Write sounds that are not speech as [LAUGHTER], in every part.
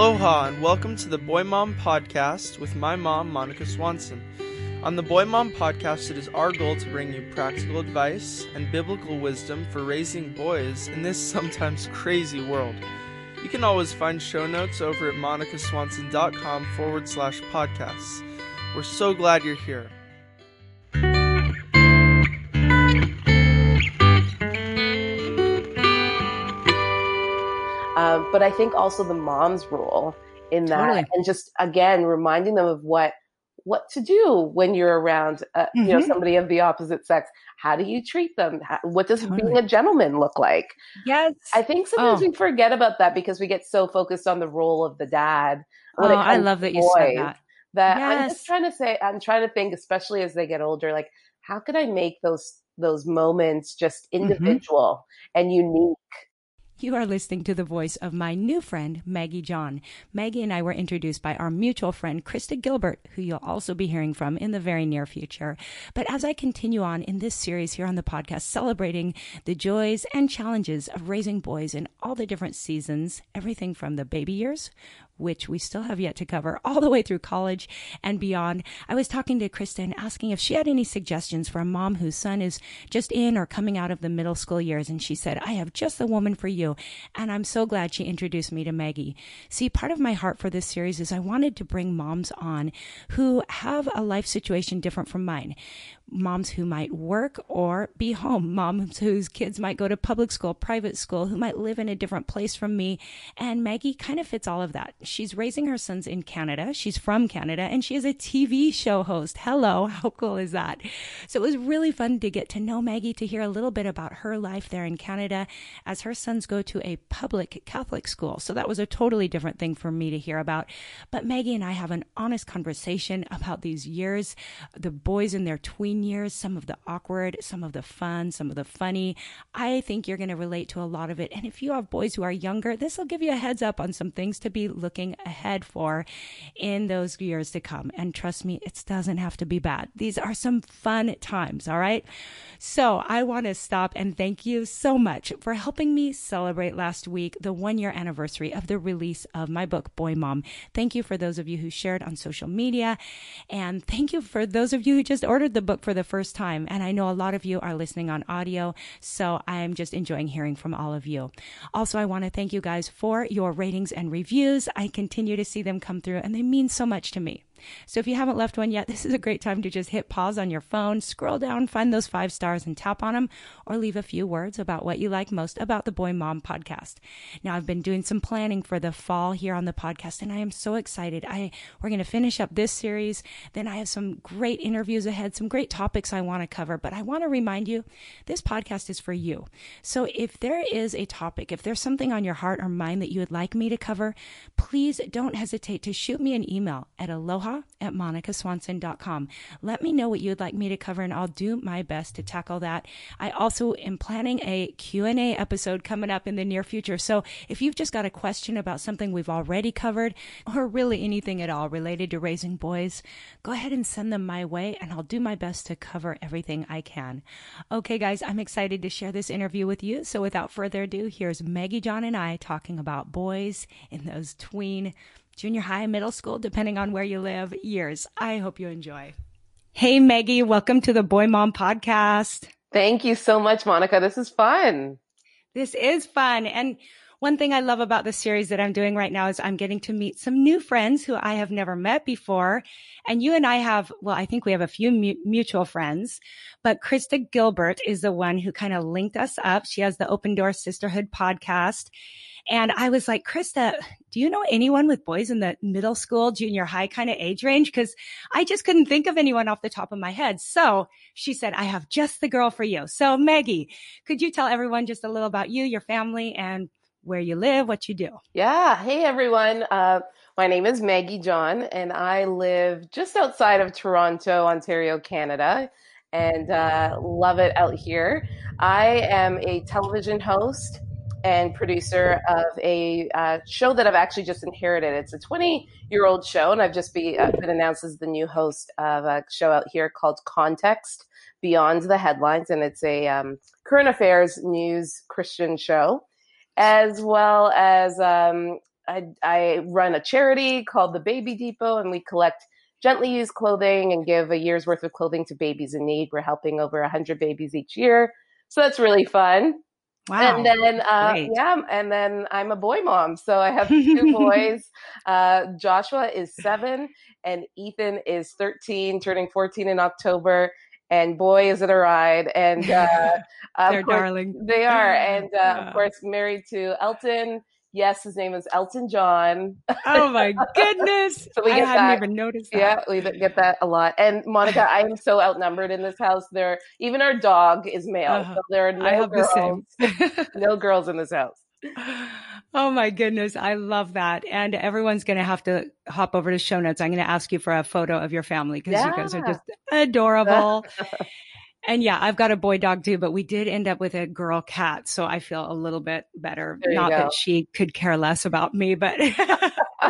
Aloha and welcome to the Boy Mom Podcast with my mom, Monica Swanson. On the Boy Mom Podcast, it is our goal to bring you practical advice and biblical wisdom for raising boys in this sometimes crazy world. You can always find show notes over at monicaswanson.com forward slash podcasts. We're so glad you're here. But I think also the mom's role in that, Totally. and just again reminding them of what what to do when you're around, uh, you know, Mhm. somebody of the opposite sex. How do you treat them? How, what does being a gentleman look like? Yes. I think sometimes Oh. we forget about that because we get so focused on the role of the dad. oh, I love that you said boys, that. That I'm just trying to say, I'm trying to think, especially as they get older, like how could I make those those moments just Mm-hmm. individual and unique? You are listening to the voice of my new friend, Maggie John. Maggie and I were introduced by our mutual friend, Krista Gilbert, who you'll also be hearing from in the very near future. But as I continue on in this series here on the podcast, celebrating the joys and challenges of raising boys in all the different seasons, everything from the baby years, which we still have yet to cover, all the way through college and beyond. I was talking to Krista asking if she had any suggestions for a mom whose son is just in or coming out of the middle school years. And she said, I have just the woman for you. And I'm so glad she introduced me to Maggie. See, part of my heart for this series is I wanted to bring moms on who have a life situation different from mine. Moms who might work or be home, moms whose kids might go to public school, private school, who might live in a different place from me. And Maggie kind of fits all of that. She's raising her sons in Canada. She's from Canada and she is a TV show host. Hello. [LAUGHS] How cool is that? So it was really fun to get to know Maggie, to hear a little bit about her life there in Canada as her sons go to a public Catholic school. So that was a totally different thing for me to hear about. But Maggie and I have an honest conversation about these years, the boys in their tween years, some of the awkward, some of the fun, some of the funny. I think you're going to relate to a lot of it. And if you have boys who are younger, this will give you a heads up on some things to be looking ahead for in those years to come. And trust me, it doesn't have to be bad. These are some fun times. All right. So I want to stop and thank you so much for helping me celebrate last week the one year anniversary of the release of my book, Boy Mom. Thank you for those of you who shared on social media. And thank you for those of you who just ordered the book for the first time. And I know a lot of you are listening on audio. So I'm just enjoying hearing from all of you. Also, I want to thank you guys for your ratings and reviews. I continue to see them come through and they mean so much to me. So if you haven't left one yet, [LAUGHS] this is a great time to just hit pause on your phone, scroll down, find those five stars and tap on them, or leave a few words about what you like most about the Boy Mom podcast. Now I've been doing some planning for the fall here on the podcast, and I am so excited. I we're going to finish up this series. Then I have some great interviews ahead, some great topics I want to cover. But I want to remind you, this podcast is for you. So if there is a topic, if there's something on your heart or mind that you would like me to cover, please don't hesitate to shoot me an email at aloha at monicaswanson.com. Let me know what you'd like me to cover and I'll do my best to tackle that. I also am planning a Q&A episode coming up in the near future. So if you've just got a question about something we've already covered or really anything at all related to raising boys, go ahead and send them my way and I'll do my best to cover everything I can. Okay, guys, I'm excited to share this interview with you. So without further ado, here's Maggie John and I talking about boys in those tween junior high, middle school, depending on where you live, years. I hope you enjoy. Hey, Maggie, welcome to the Boy Mom podcast. Thank you so much, Monica. This is fun. This is fun. And one thing I love about the series that I'm doing right now is I'm getting to meet some new friends who I have never met before. And you and I have, well, I think we have a few mu- mutual friends, but Krista Gilbert is the one who kind of linked us up. She has the Open Door Sisterhood podcast. And I was like, Krista, do you know anyone with boys in the middle school, junior high kind of age range? Cause I just couldn't think of anyone off the top of my head. So she said, I have just the girl for you. So Maggie, could you tell everyone just a little about you, your family, and where you live, what you do. Yeah. Hey, everyone. Uh, my name is Maggie John, and I live just outside of Toronto, Ontario, Canada, and uh, love it out here. I am a television host and producer of a uh, show that I've actually just inherited. It's a 20 year old show, and I've just be, uh, been announced as the new host of a show out here called Context Beyond the Headlines, and it's a um, current affairs news Christian show as well as um, I, I run a charity called the Baby Depot, and we collect gently used clothing and give a year's worth of clothing to babies in need. We're helping over 100 babies each year. So that's really fun. Wow. And then, uh, yeah, and then I'm a boy mom. So I have two [LAUGHS] boys. Uh, Joshua is seven and Ethan is 13, turning 14 in October and boy is it a ride. And uh, [LAUGHS] they're course, darling. they are. And uh, yeah. of course married to elton. Yes his name is elton john. Oh my [LAUGHS] goodness. So we i hadn't that. even noticed that. yeah we get that a lot. And monica i am so outnumbered in this house. There even our dog is male uh, so there are no girls. No girls in this house Oh my goodness. I love that. And everyone's going to have to hop over to show notes. I'm going to ask you for a photo of your family because yeah. you guys are just adorable. [LAUGHS] and yeah, I've got a boy dog too, but we did end up with a girl cat. So I feel a little bit better. Not that she could care less about me, but [LAUGHS]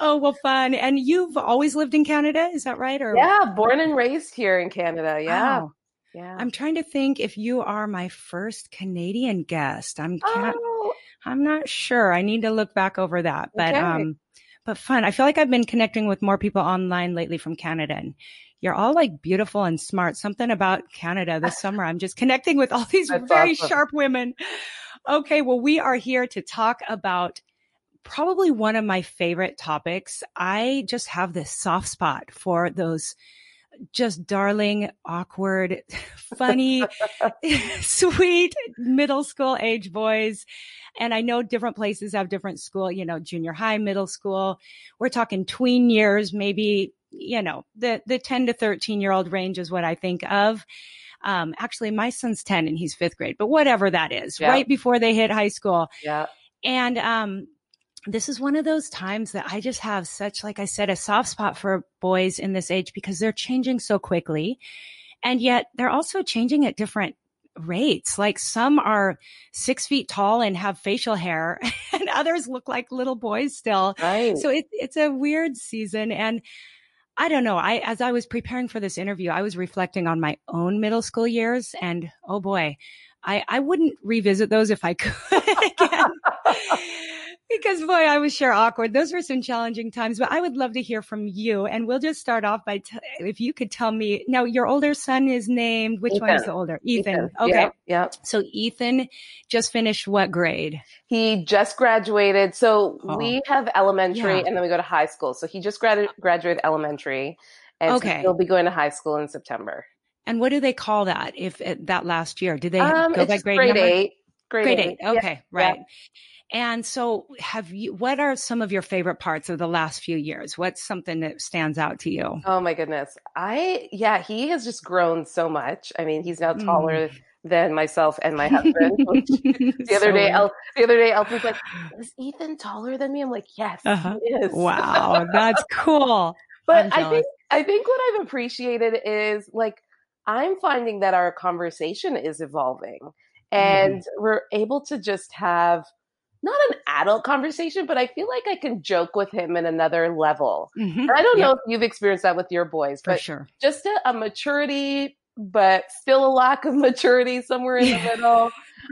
oh, well, fun. And you've always lived in Canada. Is that right? Or yeah, born and raised here in Canada. Yeah. Wow. Yeah. I'm trying to think if you are my first Canadian guest. I'm can't, oh. I'm not sure. I need to look back over that. But okay. um but fun. I feel like I've been connecting with more people online lately from Canada and you're all like beautiful and smart. Something about Canada this summer. I'm just connecting with all these [LAUGHS] That's very awesome. sharp women. Okay, well we are here to talk about probably one of my favorite topics. I just have this soft spot for those just darling, awkward, [LAUGHS] funny, [LAUGHS] [LAUGHS] sweet middle school age boys. And I know different places have different school, you know, junior high, middle school. We're talking tween years, maybe, you know, the, the 10 to 13 year old range is what I think of. Um, actually, my son's 10 and he's fifth grade, but whatever that is, yeah. right before they hit high school. Yeah. And, um, this is one of those times that I just have such, like I said, a soft spot for boys in this age because they're changing so quickly. And yet they're also changing at different rates. Like some are six feet tall and have facial hair [LAUGHS] and others look like little boys still. Right. So it, it's a weird season. And I don't know. I, as I was preparing for this interview, I was reflecting on my own middle school years and oh boy, I, I wouldn't revisit those if I could [LAUGHS] again [LAUGHS] because boy, I was sure awkward. Those were some challenging times, but I would love to hear from you. And we'll just start off by, t- if you could tell me now, your older son is named, which Ethan. one is the older? Ethan. Ethan. Okay. Yeah, yeah. So Ethan just finished what grade? He just graduated. So oh. we have elementary yeah. and then we go to high school. So he just grad- graduated elementary and okay. so he'll be going to high school in September. And what do they call that? If that last year, did they um, go by grade, grade eight? Grade, grade eight. eight. Okay, yeah. right. Yeah. And so have you, what are some of your favorite parts of the last few years? What's something that stands out to you? Oh my goodness. I, yeah, he has just grown so much. I mean, he's now taller mm. than myself and my [LAUGHS] husband. [LAUGHS] the other so day, El, the other day, Elton's like, is Ethan taller than me? I'm like, yes, uh-huh. he is. Wow. That's cool. [LAUGHS] but I think, I think what I've appreciated is like, I'm finding that our conversation is evolving and mm. we're able to just have not an adult conversation, but I feel like I can joke with him in another level. Mm-hmm. I don't yep. know if you've experienced that with your boys, but sure. just a, a, maturity, but still a lack of [LAUGHS] maturity somewhere in the middle.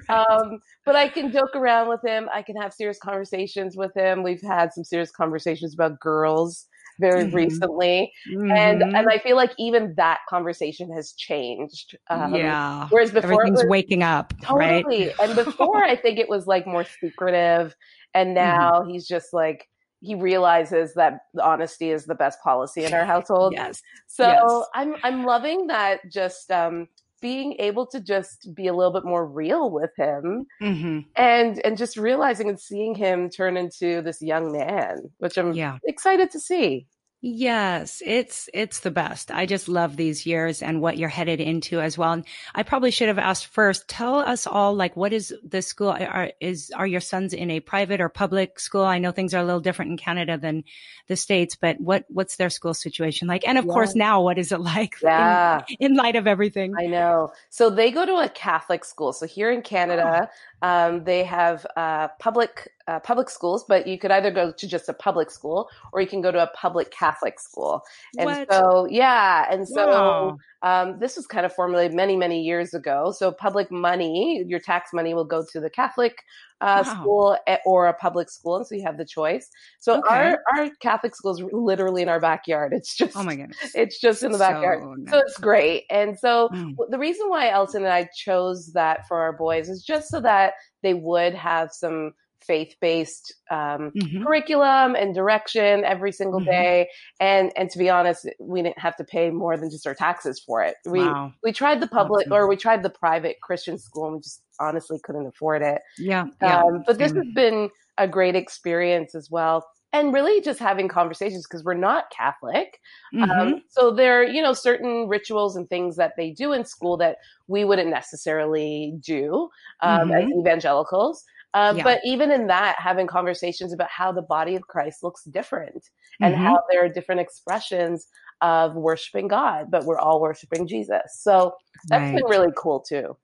Um, but I can joke around with him. I can have serious conversations with him. We've had some serious conversations about girls very Mhm. recently, Mhm. and and I feel like even that conversation has changed. Um, yeah. Whereas before Everything's was waking up, right? totally, and before I think it was like more secretive, and Mm-hmm. now he's just like he realizes that honesty is the best policy in our household. Yes. So Yes. I'm I'm loving that just um, being able to just be a little bit more real with him hmm and and just realizing and seeing him turn into this young man, which I'm Yeah. excited to see. Yes, it's it's the best. I just love these years and what you're headed into as well. And I probably should have asked first. Tell us all like what is the school? Are is are your sons in a private or public school? I know things are a little different in Canada than the states, but what what's their school situation like? And of Yeah. course, now what is it like? [LAUGHS] Yeah. In, light of everything. I know. So they go to a Catholic school. So here in Canada, um, they have uh, public uh, public schools, but you could either go to just a public school or you can go to a public Catholic school. And What? so, yeah, and so Wow. um, this was kind of formulated many, many years ago. So public money, your tax money, will go to the Catholic uh, Wow. school eh, or a public school, and so you have the choice. So Okay. our our Catholic school is literally in our backyard. It's [LAUGHS] just Oh my goodness. it's just in the backyard. So So it's great. And so Mm. the reason why Elton and I chose that for our boys is just so that they would have some faith based um, Mhm. curriculum and direction every single Mhm. day. And and to be honest, we didn't have to pay more than just our taxes for it. We Wow. we tried the public or we tried the private Christian school and we just honestly couldn't afford it. Yeah. Yeah. Um, but this has been a great experience as well. And really just having conversations because we're not Catholic. Mhm. Um, so there are, you know, certain rituals and things that they do in school that we wouldn't necessarily do um, as evangelicals. Um, Yeah. But even in that, having conversations about how the body of Christ looks different and Mhm. how there are different expressions of worshiping God, but we're all worshiping Jesus. So that's Right. been really cool too.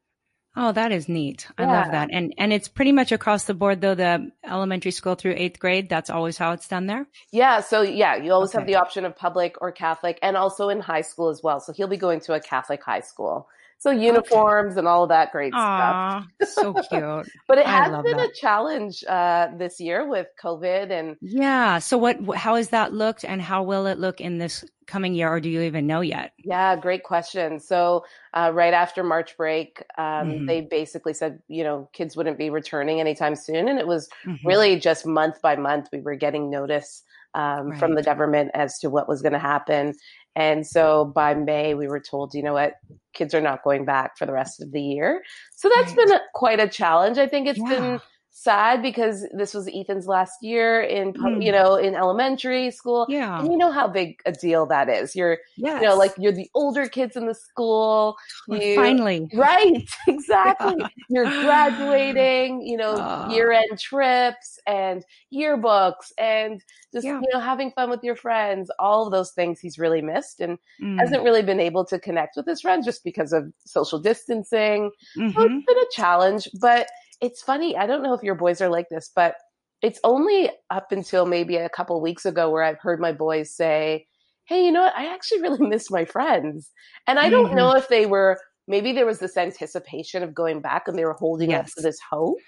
Oh, that is neat. I Yeah. love that. And and it's pretty much across the board though, the elementary school through eighth grade. That's always how it's done there. Yeah, so yeah, you always have the option of public or Catholic, and also in high school as well. So he'll be going to a Catholic high school. So uniforms and all of that great stuff. So cute. [LAUGHS] But it I has been a challenge uh, this year with COVID, and Yeah. So what how has that looked and how will it look in this coming year or do you even know yet? yeah, great question. So uh, right after March break, um, Mhm. they basically said you know kids wouldn't be returning anytime soon, and it was Mhm. really just month by month we were getting notice um, from the government as to what was going to happen. And so by May, we were told, you know what, kids are not going back for the rest of the year. So that's Right. been a, quite a challenge. I think it's Yeah. been sad because this was Ethan's last year in, Mm. you know, in elementary school. Yeah. And you know how big a deal that is. You're, Yes. you know, like you're the older kids in the school. You, finally. Right, [LAUGHS] exactly. You're graduating, you know, Ah. year end trips and yearbooks and just, Yeah. you know, having fun with your friends, all of those things he's really missed and Mm. hasn't really been able to connect with his friends just because of social distancing. So Mhm. it's been a challenge, but it's funny. I don't know if your boys are like this, but it's only up until maybe a couple weeks ago where I've heard my boys say, Hey, you know what? I actually really [LAUGHS] miss my friends. And I don't Mhm. know if they were, maybe there was this anticipation of going back and they were holding Yes. up to this hope.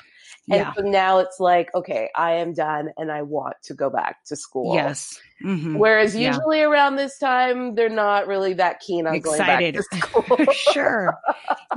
And Yeah. so now it's like, okay, I am done and I want to go back to school. Yes. Mhm. Whereas Yeah. usually around this time, they're not really that keen on Excited. going back to [LAUGHS] school. sure. [LAUGHS]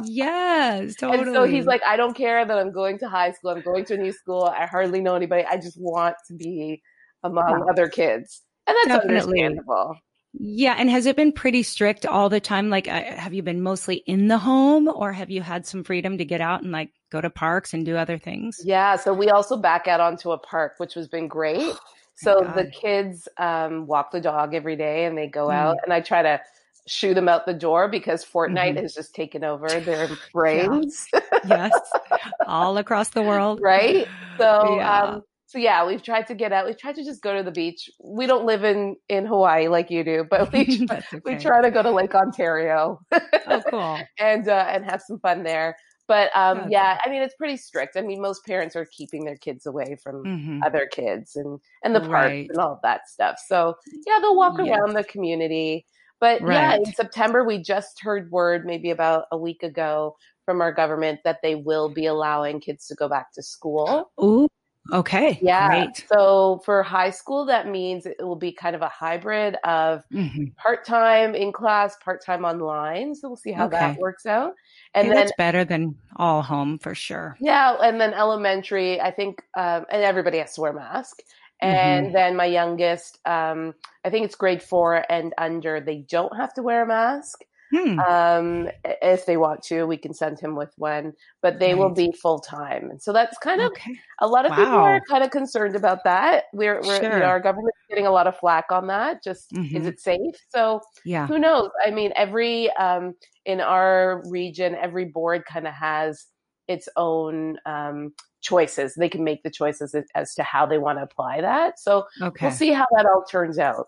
Yes, totally. And so he's like, I don't care that I'm going to high school. I'm going to a new school. I hardly know anybody. I just want to be among Yeah. other kids. And that's Definitely. understandable. Yeah, and has it been pretty strict all the time? Like, uh, have you been mostly in the home, or have you had some freedom to get out and like go to parks and do other things? Yeah. So we also back out onto a park, which has been [GASPS] great. So God. the kids um, walk the dog every day and they go Mm. out, and I try to shoo them out the door because Fortnite Mhm. has just taken over their [LAUGHS] brains. yes, [LAUGHS] all across the world, right? So, Yeah. um, so yeah, we've tried to get out. We've tried to just go to the beach. We don't live in in Hawaii like you do, but we [LAUGHS] try, we try to go to Lake Ontario Oh, [LAUGHS] cool. and uh, and have some fun there. But um, Good. yeah, I mean it's pretty strict. I mean most parents are keeping their kids away from hmm other kids and and the parks Right. and all that stuff. So yeah, they'll walk Yes. around the community. But yeah, in September we just heard word maybe about a week ago from our government that they will be allowing kids to go back to school. Ooh, Okay. Yeah. Great. So for high school, that means it will be kind of a hybrid of hmm part time in class, part time online. So we'll see how that works out. And Okay, then, that's better than all home for sure. yeah, and then elementary, I think, um, and everybody has to wear a mask. And hmm then my youngest, um, I think it's grade four and under, they don't have to wear a mask. Hmm. Um, if they want to, we can send him with one, but they will be full time. And so that's kind of Okay. a lot of people are kind of concerned about that. We're, we're you know, our government's getting a lot of flack on that. Just is hmm it safe? So Yeah. who knows? I mean, every um, in our region, every board kind of has its own um, choices. They can make the choices as- as to how they want to apply that. So Okay. we'll see how that all turns out.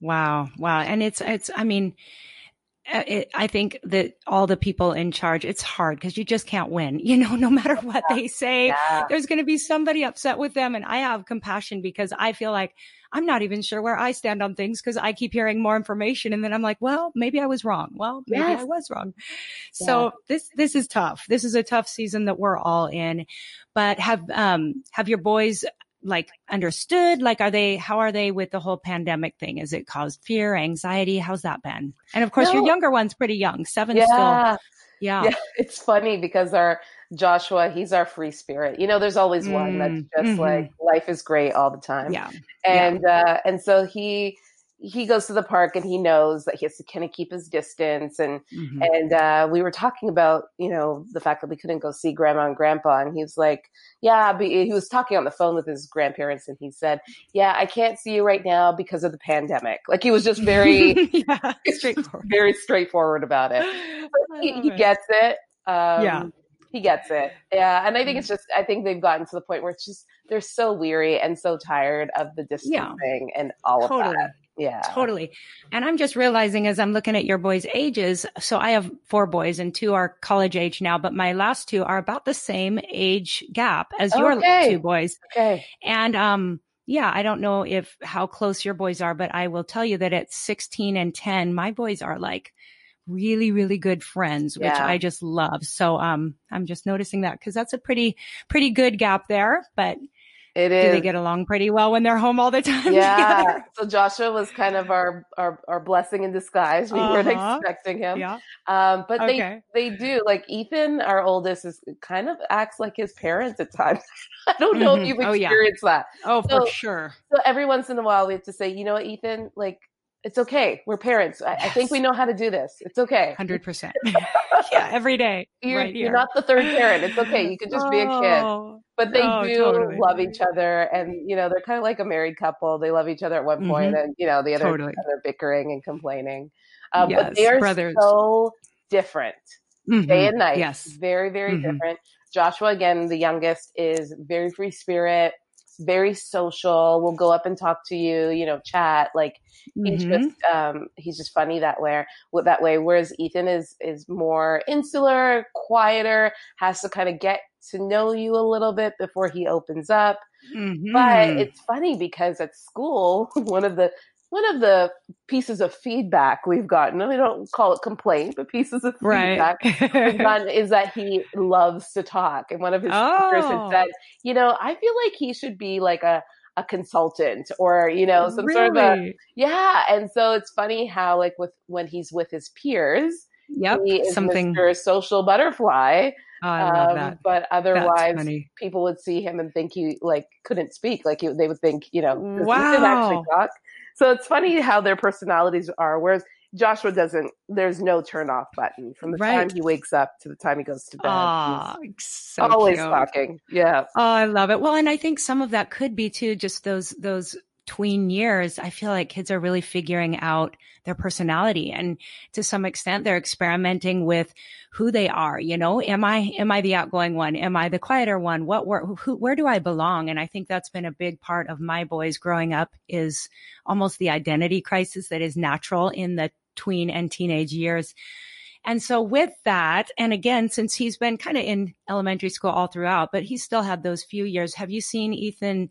Wow. Wow. And it's, it's, I mean, it, I think that all the people in charge, it's hard because you just can't win, [LAUGHS] you know, no matter what they say, Yeah. there's going to be somebody upset with them. And I have compassion because I feel like I'm not even sure where I stand on things because I keep hearing more information. And then I'm like, well, maybe I was wrong. Well, maybe Yes. I was wrong. So this, this is tough. This is a tough season that we're all in, but have, um, have your boys like understood? Like, are they, how are they with the whole pandemic thing? Is it caused fear, anxiety? How's that been? And of course, your younger one's pretty young, seven still. Yeah. Yeah. Yeah. [LAUGHS] It's funny because our Joshua, he's our free spirit. You know, there's always one that's Mm, just mhm. like life is great all the time. Yeah. yeah. and uh, and so he he goes to the park and he knows that he has to kind of keep his distance and Mhm. and uh, we were talking about you know the fact that we couldn't go see grandma and grandpa and he was like yeah but he was talking on the phone with his grandparents and he said yeah i can't see you right now because of the pandemic like he was just very [LAUGHS] yeah, [LAUGHS] straightforward. very straightforward about it he, he gets it um, Yeah. he gets it yeah and i think it's just i think they've gotten to the point where it's just they're so weary and so tired of the distancing and all of Totally. that yeah Totally. And I'm just realizing as I'm looking at your boys' ages. So I have four boys and two are college age now, but my last two are about the same age gap as your two boys. okay And, um, yeah, I don't know if how close your boys are, but I will tell you that at 16 and 10, my boys are like really, really good friends, which Yeah. I just love. So, um, I'm just noticing that because that's a pretty, pretty good gap there, but it do they get along pretty well when they're home all the [LAUGHS] time yeah together? so joshua was kind of our our, our blessing in disguise we weren't Uh-huh. expecting him Yeah. um but Okay. they they do like ethan our oldest is kind of acts like his parents at times [LAUGHS] i don't know Mhm. if you've Oh, yeah. experienced that Oh, for sure. so every once in a while we have to say you know what ethan like it's okay. We're parents. I, I think we know how to do this. It's okay. Hundred percent. [LAUGHS] Yeah, every day. you're, right you're not the third parent. It's okay. You can just be a kid. Oh, but they Oh, do totally. love each other and you know they're kind of like a married couple. They love each other at one point, and you know the other Totally. they're bickering and complaining. Um, Yes, but they are brothers. so different. Mhm. day and night. Yes. very very Mhm. different. Joshua again the youngest is very free spirit very social will go up and talk to you you know chat like he's Mhm. just um he's just funny that way that way whereas ethan is is more insular quieter has to kind of get to know you a little bit before he opens up Mhm. but it's funny because at school [LAUGHS] one of the one of the pieces of feedback we've gotten and we don't call it complaint but pieces of right. feedback we've [LAUGHS] gotten is that he loves to talk and one of his teachers had Oh. said you know i feel like he should be like a a consultant or you know some really? sort of a yeah, and so it's funny how like with when he's with his peers, Yep. he is Something. Mr. Social Butterfly. Oh, I love um, that. But otherwise, people would see him and think he like couldn't speak. Like he, they would think, you know, Wow. Ethan actually talk? So it's funny how their personalities are. Whereas Joshua doesn't. There's no turn off button from the Right. time he wakes up to the time he goes to bed. So always cute. talking. Yeah. Oh, I love it. Well, and I think some of that could be too just those those tween years. I feel like kids are really figuring out their personality and to some extent they're experimenting with who they are, you know? Am I am I the outgoing one? Am I the quieter one? What where who, where do I belong? And I think that's been a big part of my boys growing up is almost the identity crisis that is natural in the tween and teenage years. And so with that, and again, since he's been kind of in elementary school all throughout, but he still had those few years, have you seen Ethan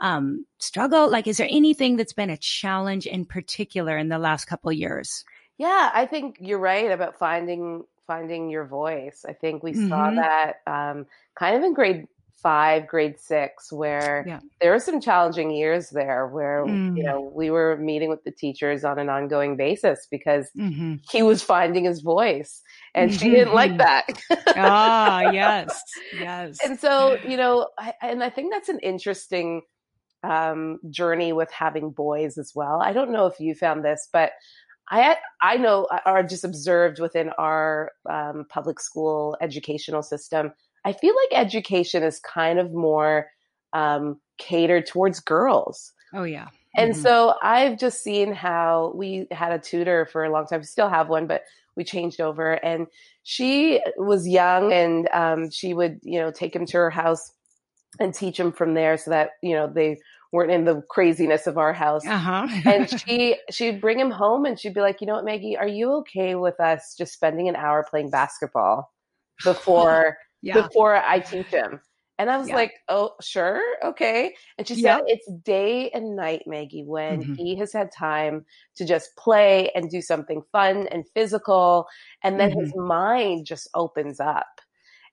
um, struggle? Like, is there anything that's been a challenge in particular in the last couple of years? Yeah, I think you're right about finding finding your voice. I think we saw Mhm. that um, kind of in grade five, grade six, where Yeah. there were some challenging years there where, Mm. you know, we were meeting with the teachers on an ongoing basis because hmm he was finding his voice and she didn't like Mhm. that. ah, [LAUGHS] yes, yes. and so, you know, I, and I think that's an interesting um, journey with having boys as well. I don't know if you found this, but I I know or just observed within our um, public school educational system. I feel like education is kind of more um, catered towards girls. oh yeah. And Mhm. so I've just seen how we had a tutor for a long time, we still have one, but we changed over. And she was young and um, she would, you know, take him to her house and teach him from there so that, you know, they weren't in the craziness of our house. uh-huh. and [LAUGHS] she she'd bring him home and she'd be like, you know what, Maggie, are you okay with us just spending an hour playing basketball before [LAUGHS] yeah. before I teach him? And I was Yeah. like, oh, sure, okay. And she Yep. said, it's day and night, Maggie, when Mhm. he has had time to just play and do something fun and physical. And then his mind just opens up.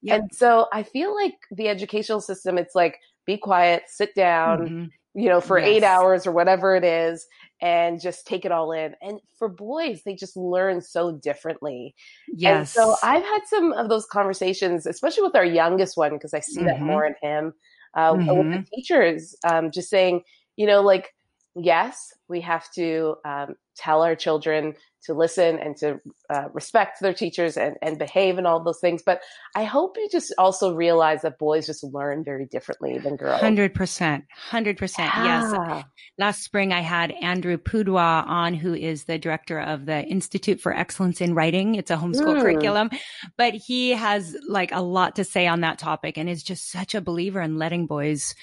Yep. And so I feel like the educational system, it's like, be quiet, sit down, Mhm. you know, for eight hours or whatever it is, and just take it all in. And for boys, they just learn so differently. And Yes. so I've had some of those conversations, especially with our youngest one, because I see that Mhm. more in him, uh, with the teachers, um, just saying, you know, like, yes, we have to um, tell our children to listen and to uh, respect their teachers and, and behave and all those things. But I hope you just also realize that boys just learn very differently than girls. Hundred percent, hundred percent. Yes. Last spring, I had Andrew Pudewa on, who is the director of the Institute for Excellence in Writing. It's a homeschool Mm. curriculum, but he has like a lot to say on that topic and is just such a believer in letting boys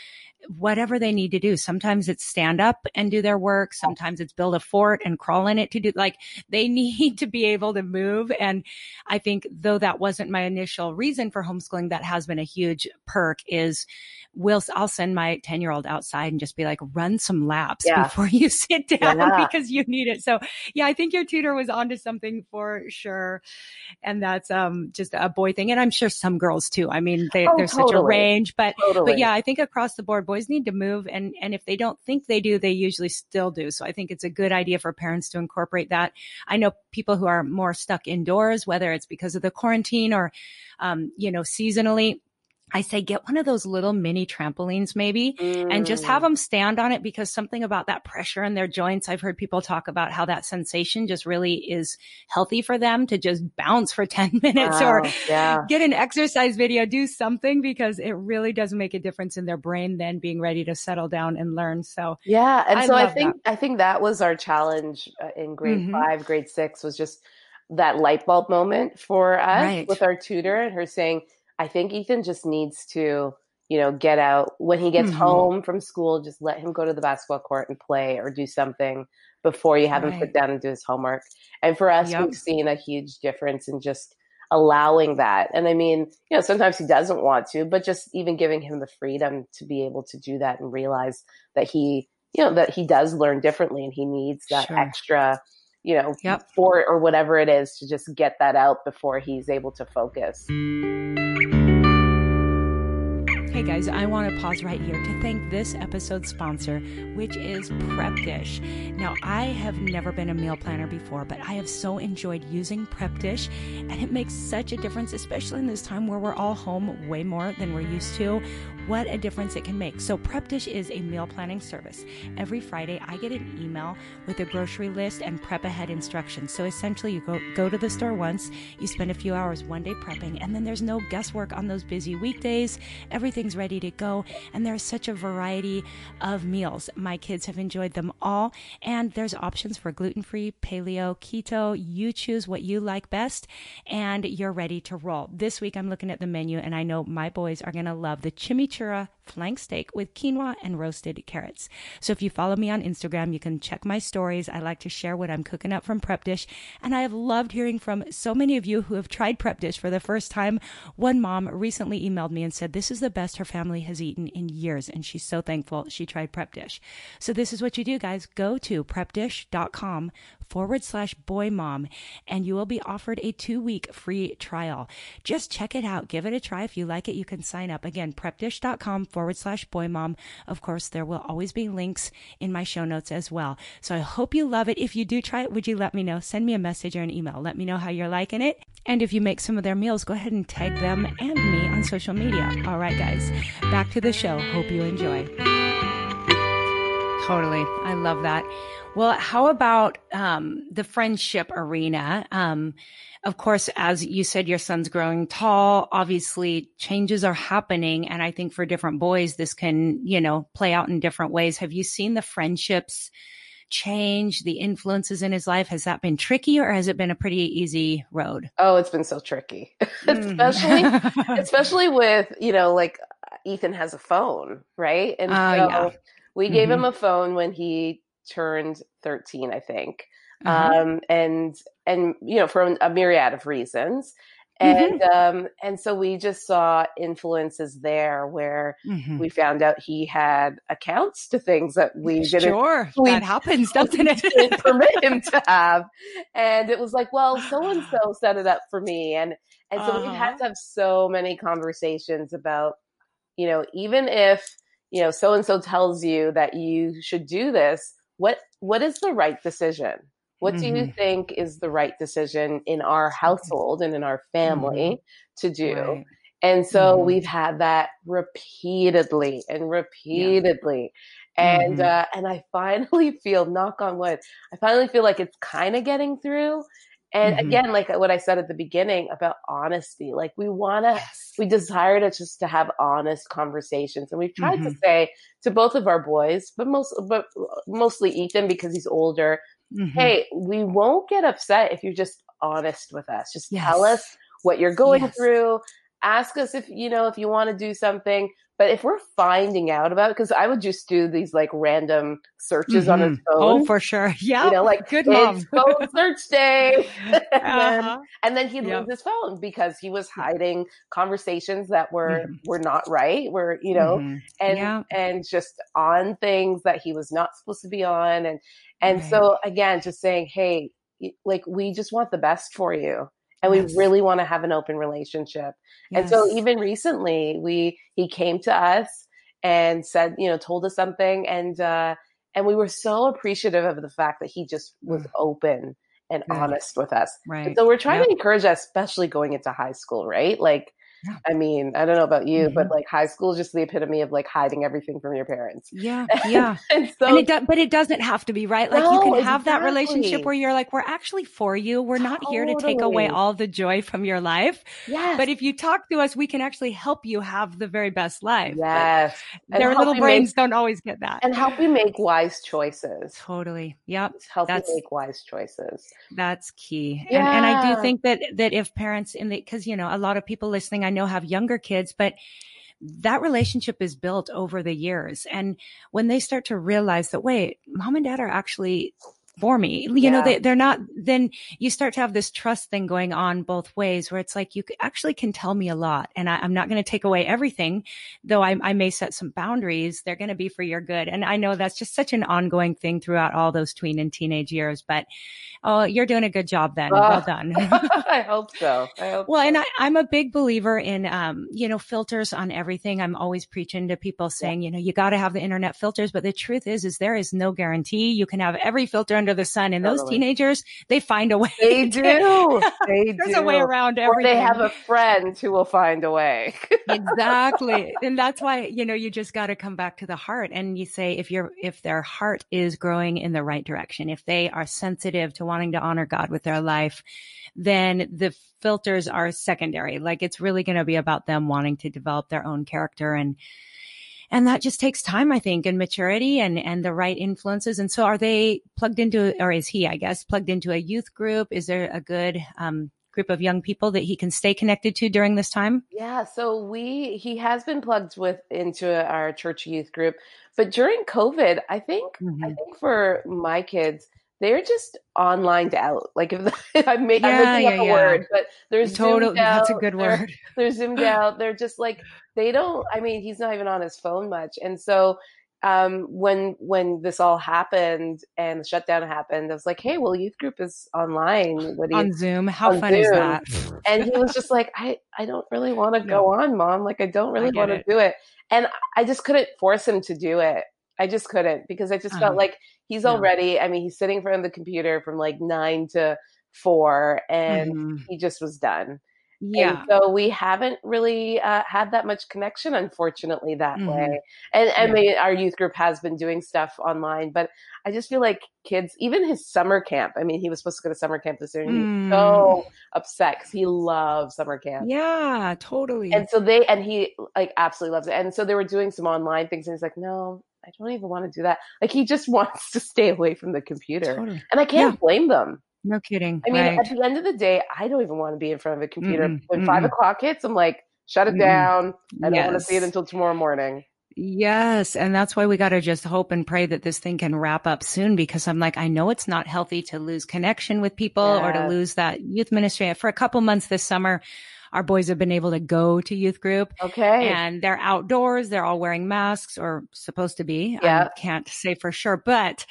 whatever they need to do. Sometimes it's stand up and do their work. Sometimes it's build a fort and crawl in it to do like they [LAUGHS] need to be able to move. And I think though that wasn't my initial reason for homeschooling, that has been a huge perk is will I'll send my 10 year old outside and just be like, run some laps Yeah. before you [LAUGHS] sit down Yeah. [LAUGHS] because you need it. So yeah, I think your tutor was onto something for sure. And that's, um, just a boy thing. And I'm sure some girls too. I mean, they, Oh, there's such a range, but Totally. but yeah, I think across the board, boys need to move, and and if they don't think they do, they usually still do. So I think it's a good idea for parents to incorporate that. I know people who are more stuck indoors, whether it's because of the quarantine or, um, you know, seasonally. I say get one of those little mini trampolines, maybe, and just Mm. have them stand on it because something about that pressure in their joints. I've heard people talk about how that sensation just really is healthy for them to just bounce for [LAUGHS] 10 minutes or yeah. get an exercise video, do something because it really does make a difference in their brain then being ready to settle down and learn. So Yeah, and I so I think I think that was our challenge uh, in grade Mhm. five, grade six was just that light bulb moment for us Right. with our tutor and her saying, "I think Ethan just needs to, you know, get out when he gets Mhm. home from school. Just let him go to the basketball court and play or do something before you have him Right. sit down and do his homework." And for us, Yep. we've seen a huge difference in just allowing that. And I mean, you know, sometimes he doesn't want to, but just even giving him the freedom to be able to do that and realize that he, you know, that he does learn differently and he needs that Sure. extra, you know, Yep. for or whatever it is to just get that out before he's able to focus. Hey guys, I want to pause right here to thank this episode's sponsor, which is Prep Dish. Now, I have never been a meal planner before, but I have so enjoyed using Prep Dish, and it makes such a difference, especially in this time where we're all home way more than we're used to. What a difference it can make. So, Prep Dish is a meal planning service. Every Friday, I get an email with a grocery list and prep ahead instructions. So, essentially, you go, go to the store once, you spend a few hours one day prepping, and then there's no guesswork on those busy weekdays. Everything's ready to go, and there's such a variety of meals. My kids have enjoyed them all, and there's options for gluten free, paleo, keto. You choose what you like best, and you're ready to roll. This week, I'm looking at the menu, and I know my boys are going to love the chimichurri flank steak with quinoa and roasted carrots. So if you follow me on Instagram, you can check my stories. I like to share what I'm cooking up from Prep Dish, and I have loved hearing from so many of you who have tried Prep Dish for the first time. One mom recently emailed me and said this is the best her family has eaten in years, and she's so thankful she tried Prep Dish. So this is what you do, guys. Go to prepdish.com forward slash boy mom, and you will be offered a two week free trial. Just check it out. Give it a try. If you like it, you can sign up. Again, prepdish.com forward slash boy mom. Of course, there will always be links in my show notes as well. So I hope you love it. If you do try it, would you let me know? Send me a message or an email. Let me know how you're liking it. And if you make some of their meals, go ahead and tag them and me on social media. All right, guys, back to the show. Hope you enjoy. Totally. I love that. Well, how about um, the friendship arena? Um, of course, as you said, your son's growing tall. Obviously, changes are happening. And I think for different boys, this can, you know, play out in different ways. Have you seen the friendships change, the influences in his life? Has that been tricky or has it been a pretty easy road? Oh, it's been so tricky, [LAUGHS] especially, mm. [LAUGHS] especially with, you know, like Ethan has a phone, right? And uh, so yeah. We gave mm-hmm. him a phone when he turned 13, I think. Uh-huh. Um, and, and, you know, for a myriad of reasons. And, mm-hmm. um, and so we just saw influences there where mm-hmm. we found out he had accounts to things that we didn't. Sure. We, that happens, [LAUGHS] doesn't it? didn't [LAUGHS] permit him to have. And it was like, well, so and so set it up for me. And, and so uh-huh. we had to have so many conversations about, you know, even if, you know, so and so tells you that you should do this, what what is the right decision? What mm-hmm. do you mm-hmm. think is the right decision in our household and in our family mm-hmm. to do? Right. And so mm-hmm. we've had that repeatedly and repeatedly. Yeah. And mm-hmm. uh, and I [LAUGHS] finally feel, knock on wood, I finally feel like it's kind of getting through. And mm-hmm. again, like what I said at the beginning about honesty, like we want to, yes. we desire to just to have honest conversations. And we've tried mm-hmm. to say to both of our boys, but most, but mostly Ethan because he's older. Mm-hmm. Hey, we won't get upset if you're just honest with us. Just yes. tell us what you're going yes. through. Ask us if, you know, if you want to do something. But if we're finding out about it, because I would just do these like random searches mm-hmm. on his mm-hmm. phone. Oh, for sure. Yeah. [LAUGHS] You know, like good mom. phone [LAUGHS] search day. [LAUGHS] and, uh-huh. then, and, then, he'd yep. lose his phone because he was hiding conversations that were mm-hmm. were not right. Were, you know, mm-hmm. and yeah. and just on things that he was not supposed to be on. And and right. so again, just saying, hey, like we just want the best for you and yes. we really want to have an open relationship. Yes. And so even recently we he came to us and said, you know, told us something and uh and we were so appreciative of the fact that he just was mm. open and honest with us. Right. And so we're trying yep. to encourage that, especially going into high school, right? Like yeah. I mean, I don't know about you, mm-hmm. but like high school is just the epitome of like hiding everything from your parents. Yeah, [LAUGHS] yeah. and, so, and it do, but it doesn't have to be right. Like no, you can have exactly. that relationship where you're like, we're actually for you. We're not totally. here to take away all the joy from your life. Yes. But if you talk to us, we can actually help you have the very best life. Yes. their little brains make, don't always get that. And help you make wise choices. Totally. Yep. Help that's, you make wise choices. That's key. Yeah. And, and I do think that that if parents in the because you know a lot of people listening, I know have younger kids, but that relationship is built over the years. And when they start to realize that, wait, mom and dad are actually for me. You yeah. know, they, they're not, then you start to have this trust thing going on both ways where it's like, you actually can tell me a lot and I, am not going to take away everything, though I, I may set some boundaries. They're going to be for your good. And I know that's just such an ongoing thing throughout all those tween and teenage years, but oh, you're doing a good job then. Uh, well done. [LAUGHS] I hope so. I hope well, so. and I, I'm a big believer in, um, you know, filters on everything. I'm always preaching to people saying, yeah. you know, you got to have the internet filters, but the truth is, is there is no guarantee you can have every filter under the sun. And totally. those teenagers, they find a way. They [LAUGHS] do. They [LAUGHS] There's do. a way around everything. Or they have a friend who will find a way. [LAUGHS] exactly. And that's why, you know, you just got to come back to the heart and you say, if you're, if their heart is growing in the right direction, if they are sensitive to wanting to honor God with their life, then the filters are secondary. Like it's really going to be about them wanting to develop their own character and, and that just takes time, I think, and maturity and, and the right influences. And so are they plugged into, or is he, I guess, plugged into a youth group? Is there a good, um, group of young people that he can stay connected to during this time? Yeah, so we he has been plugged with into our church youth group, but during COVID, I think mm-hmm. I think for my kids, they're just online out. Like if the, [LAUGHS] I made, yeah, I'm making yeah, up a yeah. word, but there's totally that's a good word. They're, [LAUGHS] they're zoomed out. They're just like they don't. I mean, he's not even on his phone much, and so um, when when this all happened and the shutdown happened, I was like, "Hey, well, youth group is online. What do you, on Zoom? How fun Zoom. is that?" and he was [LAUGHS] just like, "I I don't really want to no. go on, mom. Like, I don't really want to do it." And I just couldn't force him to do it. I just couldn't because I just uh-huh. felt like he's already. I mean, he's sitting in front of the computer from like nine to four, and mm-hmm. he just was done. Yeah. And so we haven't really uh, had that much connection, unfortunately, that mm-hmm. way. And, and yeah. mean, our youth group has been doing stuff online, but I just feel like kids, even his summer camp, I mean, he was supposed to go to summer camp this year and mm. he's so upset because he loves summer camp. Yeah, totally. And so they, and he like absolutely loves it. And so they were doing some online things and he's like, no, I don't even want to do that. Like he just [LAUGHS] wants to stay away from the computer. Totally. And I can't yeah. blame them. No kidding. I mean, right. at the end of the day, I don't even want to be in front of a computer. Mm-mm, when mm-mm. five o'clock hits, I'm like, shut it down. I don't want to see it until tomorrow morning. Yes. And that's why we got to just hope and pray that this thing can wrap up soon because I'm like, I know it's not healthy to lose connection with people or to lose that youth ministry. For a couple months this summer, our boys have been able to go to youth group. Okay. And they're outdoors. They're all wearing masks or supposed to be. Yeah. I can't say for sure, but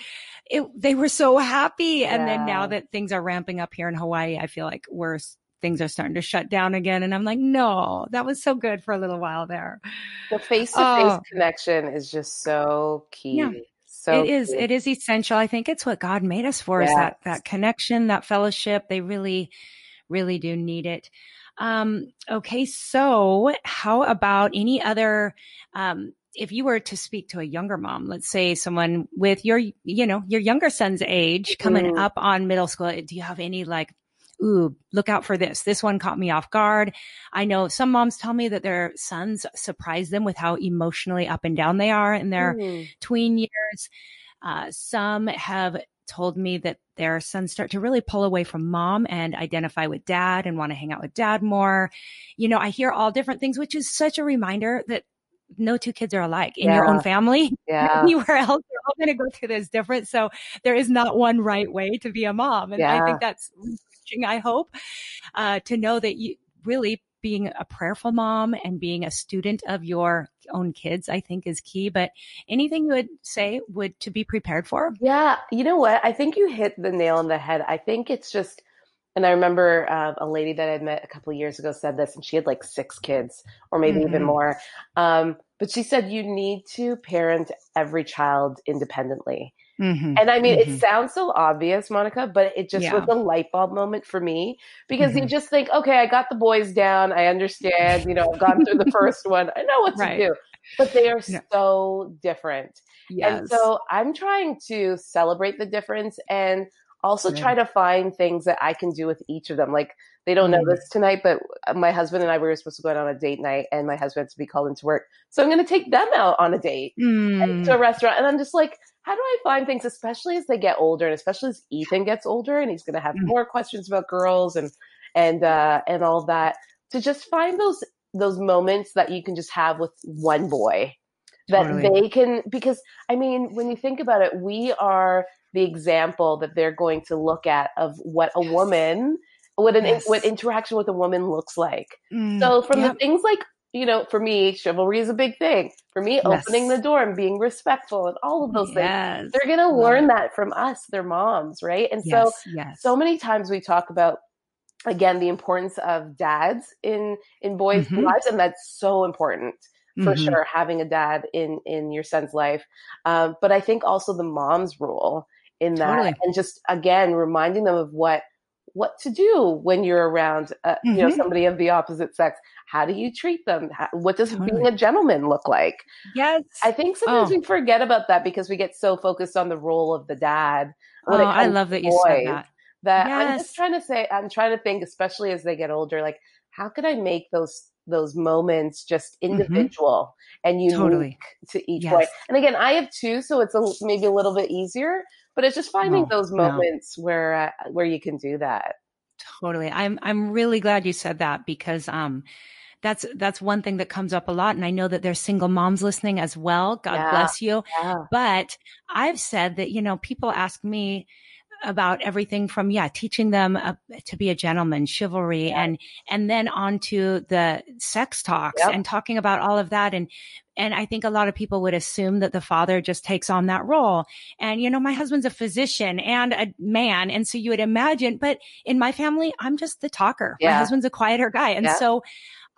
it, they were so happy. Yeah. And then now that things are ramping up here in Hawaii, I feel like we're things are starting to shut down again. And I'm like, no, that was so good for a little while there. The face to face connection is just so key. Yeah. So it is. Key. It is essential. I think it's what God made us for yes. is that, that connection, that fellowship. They really, really do need it. Um, okay. So how about any other, um, if you were to speak to a younger mom, let's say someone with your, you know, your younger son's age coming mm. up on middle school, do you have any like, ooh, look out for this. This one caught me off guard. I know some moms tell me that their sons surprise them with how emotionally up and down they are in their mm. tween years. Uh, some have told me that their sons start to really pull away from mom and identify with dad and want to hang out with dad more. You know, I hear all different things, which is such a reminder that no two kids are alike in yeah. your own family. [LAUGHS] Yeah. Anywhere else, you're all going to go through this different. So there is not one right way to be a mom. And yeah. I think that's refreshing, I hope, uh, to know that you really being a prayerful mom and being a student of your own kids, I think is key. But anything you would say would to be prepared for? Yeah. You know what? I think you hit the nail on the head. I think it's just, and I remember uh, a lady that I met a couple of years ago said this, and she had like six kids, or maybe mm-hmm. even more. Um, but she said you need to parent every child independently. Mm-hmm. And I mean, mm-hmm. it sounds so obvious, Monica, but it just yeah. was a light bulb moment for me because mm-hmm. you just think, okay, I got the boys down. I understand, you know, I've gone through the [LAUGHS] first one. I know what right. to do. But they are yeah. so different. Yes. And so I'm trying to celebrate the difference and also try to find things that I can do with each of them. Like they don't know mm. this tonight, but my husband and I we were supposed to go out on a date night, and my husband had to be called into work, so I'm going to take them out on a date mm. to a restaurant, and I'm just like, how do I find things, especially as they get older, and especially as Ethan gets older, and he's going to have mm. more questions about girls and and uh, and all that, to just find those those moments that you can just have with one boy that totally. they can because I mean when you think about it, we are the example that they're going to look at of what a woman what an yes. what interaction with a woman looks like. Mm, so from yep. the things like you know, for me, chivalry is a big thing. For me, yes. opening the door and being respectful and all of those yes. things, they're going to learn that from us, their moms, right? And so, so many times we talk about again the importance of dads in in boys' mm-hmm. lives, and that's so important for mm-hmm. sure having a dad in in your son's life. Um, but I think also the mom's role in that, totally. and just again reminding them of what what to do when you're around, uh, mm-hmm. you know, mm-hmm. somebody of the opposite sex. How do you treat them? How, what does totally. being a gentleman look like? Yes. I think sometimes oh. we forget about that because we get so focused on the role of the dad. oh, I love that you said that. That yes. I'm just trying to say, I'm trying to think, especially as they get older, like how could I make those those moments just mm-hmm. individual mm-hmm. and unique totally. to each yes. boy? And again, I have two, so it's a, maybe a little bit easier but it's just finding no, those moments no. where uh, where you can do that. Totally. I'm i'm really glad you said that because um that's that's one thing that comes up a lot and i know that there's single moms listening as well. God yeah, bless you. Yeah. but i've said that you know people ask me about everything from, yeah, teaching them uh, to be a gentleman, chivalry, yeah. and, and then on to the sex talks yep. and talking about all of that. And, and I think a lot of people would assume that the father just takes on that role. And, you know, my husband's a physician and a man. And so you would imagine, but in my family, I'm just the talker. Yeah. My husband's a quieter guy. And yeah. so,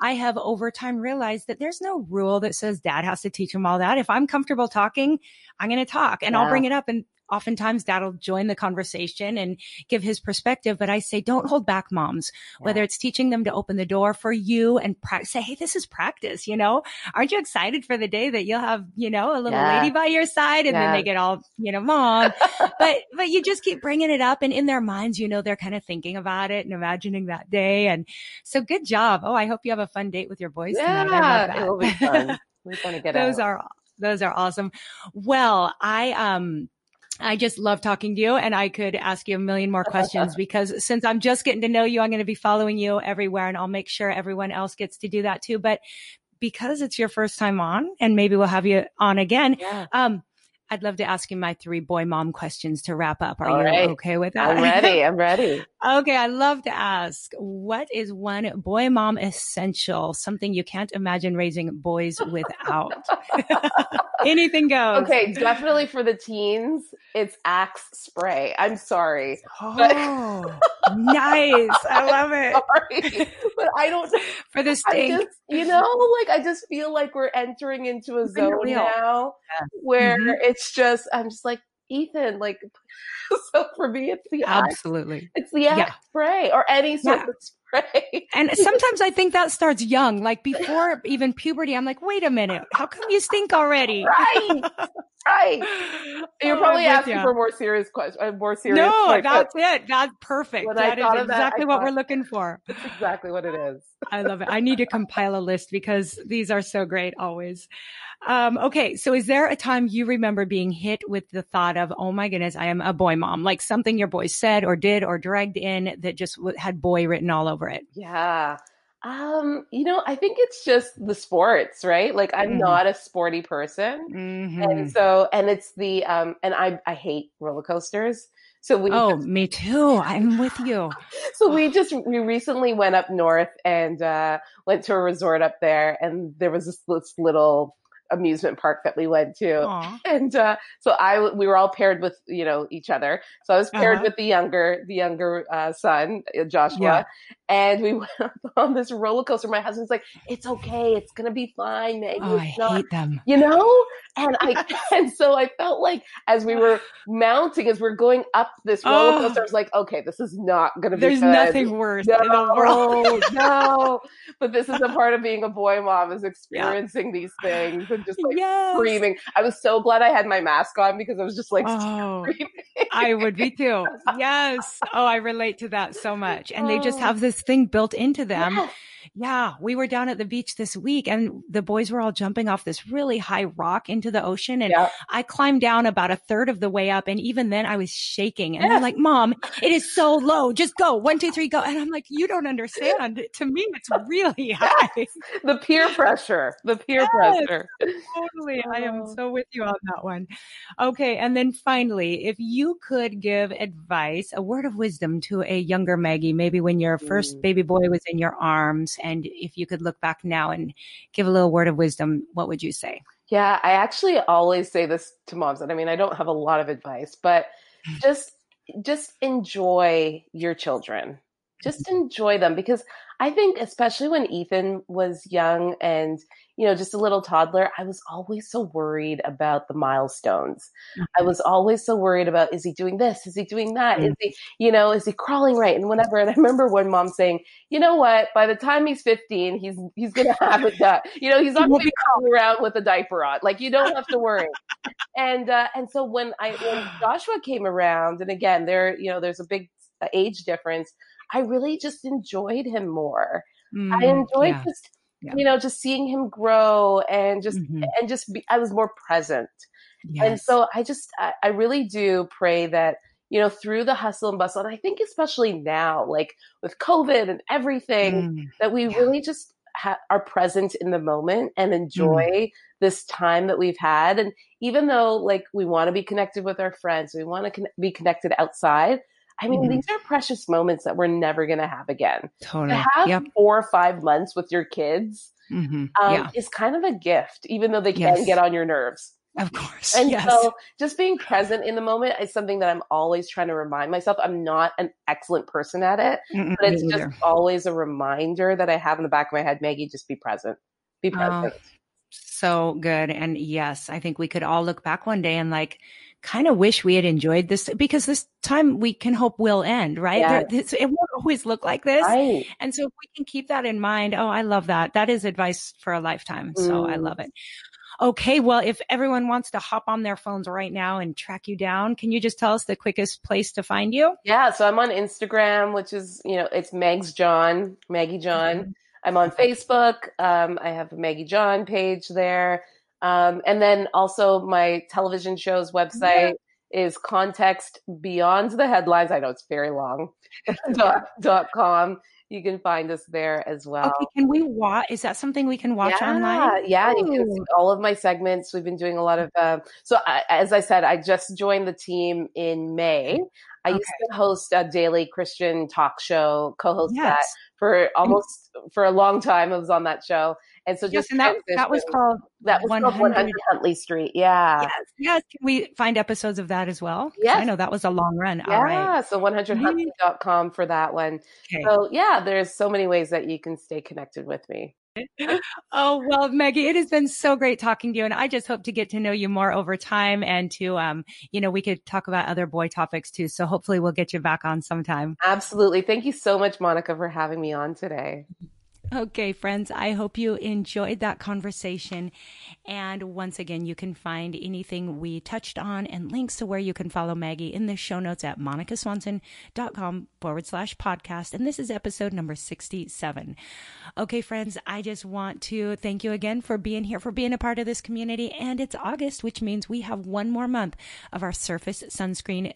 I have over time realized that there's no rule that says dad has to teach him all that. If I'm comfortable talking, I'm going to talk and yeah. I'll bring it up. And oftentimes dad will join the conversation and give his perspective. But I say, don't hold back moms, yeah. whether it's teaching them to open the door for you and pra- say, Hey, this is practice. You know, aren't you excited for the day that you'll have, you know, a little yeah. lady by your side and yeah. then they get all, you know, mom, [LAUGHS] but, but you just keep bringing it up and in their minds, you know, they're kind of thinking about it and imagining that day. And so good job. Oh, I hope you have a fun date with your boys. Yeah, tonight. it will be fun. [LAUGHS] We want to get those out. are those are awesome. Well, I um I just love talking to you and I could ask you a million more questions [LAUGHS] because since I'm just getting to know you, I'm going to be following you everywhere and I'll make sure everyone else gets to do that too. But because it's your first time on and maybe we'll have you on again. Yeah. Um, I'd love to ask you my three boy mom questions to wrap up. Are All you right. okay with that? I'm ready. [LAUGHS] I'm ready. okay. I love to ask what is one boy mom essential, something you can't imagine raising boys without? [LAUGHS] Anything goes. Okay. Definitely for the teens, it's Axe spray. I'm sorry. [LAUGHS] Oh, nice. I love it. Sorry, but I don't. For the state. you know, like I just feel like we're entering into a zone now yeah. where mm-hmm. it's it's just I'm just like Ethan, like [LAUGHS] so for me it's the absolutely it's the yeah. spray or any sort yeah. of spray. and sometimes I think that starts young, like [LAUGHS] before even puberty. I'm like, wait a minute, how come you stink already? Right, right. [LAUGHS] You're oh, probably asking you. for more serious questions, uh, more serious. No, that's it. That's perfect. That is exactly that, what we're looking for. That's exactly what it is. I love it. I need to compile a list because these are so great always. Um, okay. So is there a time you remember being hit with the thought of, oh my goodness, I am a boy mom, like something your boy said or did or dragged in that just w- had boy written all over it? Yeah. Um, you know, I think it's just the sports, right? Like I'm mm. not a sporty person. Mm-hmm. And so, and it's the, um, and I, I hate roller coasters. So we, oh, just, me too. I'm with you. [LAUGHS] so we just, we recently went up north and, uh, went to a resort up there and there was this, this little amusement park that we went to. Aww. [LAUGHS] And uh, so I we were all paired with you know each other. So I was paired uh-huh. with the younger the younger uh, son uh, Joshua, yeah. and we [LAUGHS] went on this roller coaster. My husband's like, "It's okay, it's gonna be fine." Maggie. Oh, I not, hate them. You know, and I [LAUGHS] and so I felt like as we were mounting, as we are going up this roller coaster, oh. I was like, "Okay, this is not gonna be." There's good. nothing worse no, in the world. no, but this is a part of being a boy mom is experiencing yeah. these things and just like yes. screaming. I was so glad I had my mask on because I was just like oh, screaming. I would be too. [LAUGHS] Yes. Oh, I relate to that so much. And oh. they just oh. have this thing built into them. Yes yeah, we were down at the beach this week and the boys were all jumping off this really high rock into the ocean. And yeah. I climbed down about a third of the way up. And even then I was shaking and yeah. they're like, mom, it is so low. Just go one, two, three, go. And I'm like, you don't understand. to me, it's really [LAUGHS] high. the peer pressure, the peer yes, pressure. Totally. I am oh. so with you on that one. Okay. And then finally, if you could give advice, a word of wisdom to a younger Maggie, maybe when your first mm. baby boy was in your arms and if you could look back now and give a little word of wisdom, what would you say? Yeah, I actually always say this to moms. And I mean, I don't have a lot of advice, but [LAUGHS] just just enjoy your children. Just enjoy them because I think especially when Ethan was young and you know, just a little toddler, I was always so worried about the milestones. Mm-hmm. I was always so worried about, is he doing this? Is he doing that? Mm-hmm. Is he, you know, is he crawling right? And whatever. And I remember one mom saying, you know what? By the time he's 15, he's, he's going to have it done. You know, he's not going to be crawling around with a diaper on. Like, you don't have to worry. [LAUGHS] and, uh, and so when I, when [GASPS] Joshua came around, and again, there, you know, there's a big uh, age difference. I really just enjoyed him more. Mm, I enjoyed yeah. just, yeah. you know, just seeing him grow and just mm-hmm. and just be, I was more present. Yes. And so I just I, I really do pray that you know through the hustle and bustle, and I think especially now, like with COVID and everything, mm, that we yeah. really just ha- are present in the moment and enjoy mm. this time that we've had. And even though like we want to be connected with our friends, we want to con- be connected outside. I mean, mm-hmm. these are precious moments that we're never going to have again. Totally. To have yep. four or five months with your kids mm-hmm. um, yeah. is kind of a gift, even though they can yes. get on your nerves. Of course. And yes. so just being present in the moment is something that I'm always trying to remind myself. I'm not an excellent person at it, Mm-mm, but it's just always a reminder that I have in the back of my head, Maggie, just be present. Be oh, present. Oh, so good. And yes, I think we could all look back one day and like kind of wish we had enjoyed this because this time we can hope will end, right? Yes. There, this, it won't always look like this. Right. And so if we can keep that in mind, oh, I love that. That is advice for a lifetime. Mm. So I love it. Okay, well, if everyone wants to hop on their phones right now and track you down, can you just tell us the quickest place to find you? Yeah, so I'm on Instagram, which is, you know, it's Megs John, Maggie John. Mm-hmm. I'm on Facebook. Um, I have a Maggie John page there. Um, and then also my television show's website yeah. is context beyond the headlines. I know it's very long. [LAUGHS] [LAUGHS] dot, dot com you can find us there as well. Okay, can we watch? Is that something we can watch yeah, online? Yeah, Ooh. you can see all of my segments. We've been doing a lot of. Uh, so I, as I said, I just joined the team in May. I okay. used to host a daily Christian talk show, co-host yes. that for almost for a long time. I was on that show, and so just yes, and that, that was called that was 100. called 100 Huntley Street. Yeah. Yes. Yes. Can we find episodes of that as well? Yes. I know that was a long run. Yeah. All right. So 100huntley.com for that one. Okay. So yeah, there's so many ways that you can stay connected with me. [LAUGHS] oh well maggie it has been so great talking to you and i just hope to get to know you more over time and to um you know we could talk about other boy topics too so hopefully we'll get you back on sometime. Absolutely. Thank you so much monica for having me on today Okay, friends, I hope you enjoyed that conversation. And once again, you can find anything we touched on and links to where you can follow Maggie in the show notes at monicaswanson.com forward slash podcast. And this is episode number 67. Okay, friends, I just want to thank you again for being here, for being a part of this community. And it's August, which means we have one more month of our Surface Sunscreen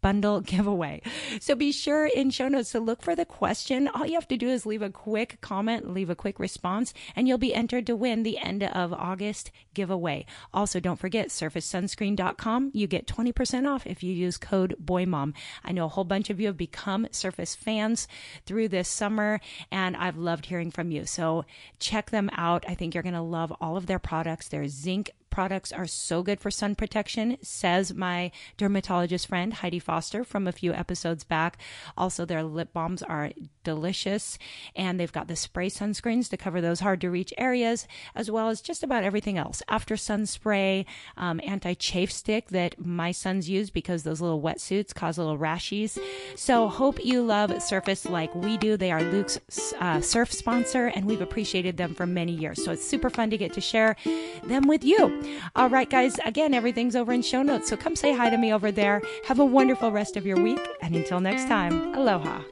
bundle [LAUGHS] giveaway. So be sure in show notes to look for the question. All you have to do is leave a quick comment, leave a quick response, and you'll be entered to win the end of August giveaway. Also, don't forget surfacesunscreen.com. You get 20% off if you use code BOYMOM. I know a whole bunch of you have become Surface fans through this summer, and I've loved hearing from you. So check them out. I think you're going to love all of their products. Their zinc products are so good for sun protection, says my dermatologist friend Heidi Foster from a few episodes back. Also, their lip balms are delicious, and they've got the spray sunscreens to cover those hard to reach areas, as well as just about everything else. After sun spray, um, anti chafe stick that my sons use because those little wetsuits cause little rashes. So, hope you love Surface like we do. They are Luke's uh, surf sponsor, and we've appreciated them for many years. So, it's super fun to get to share them with you. All right, guys, again, everything's over in show notes. So come say hi to me over there. Have a wonderful rest of your week. And until next time, aloha.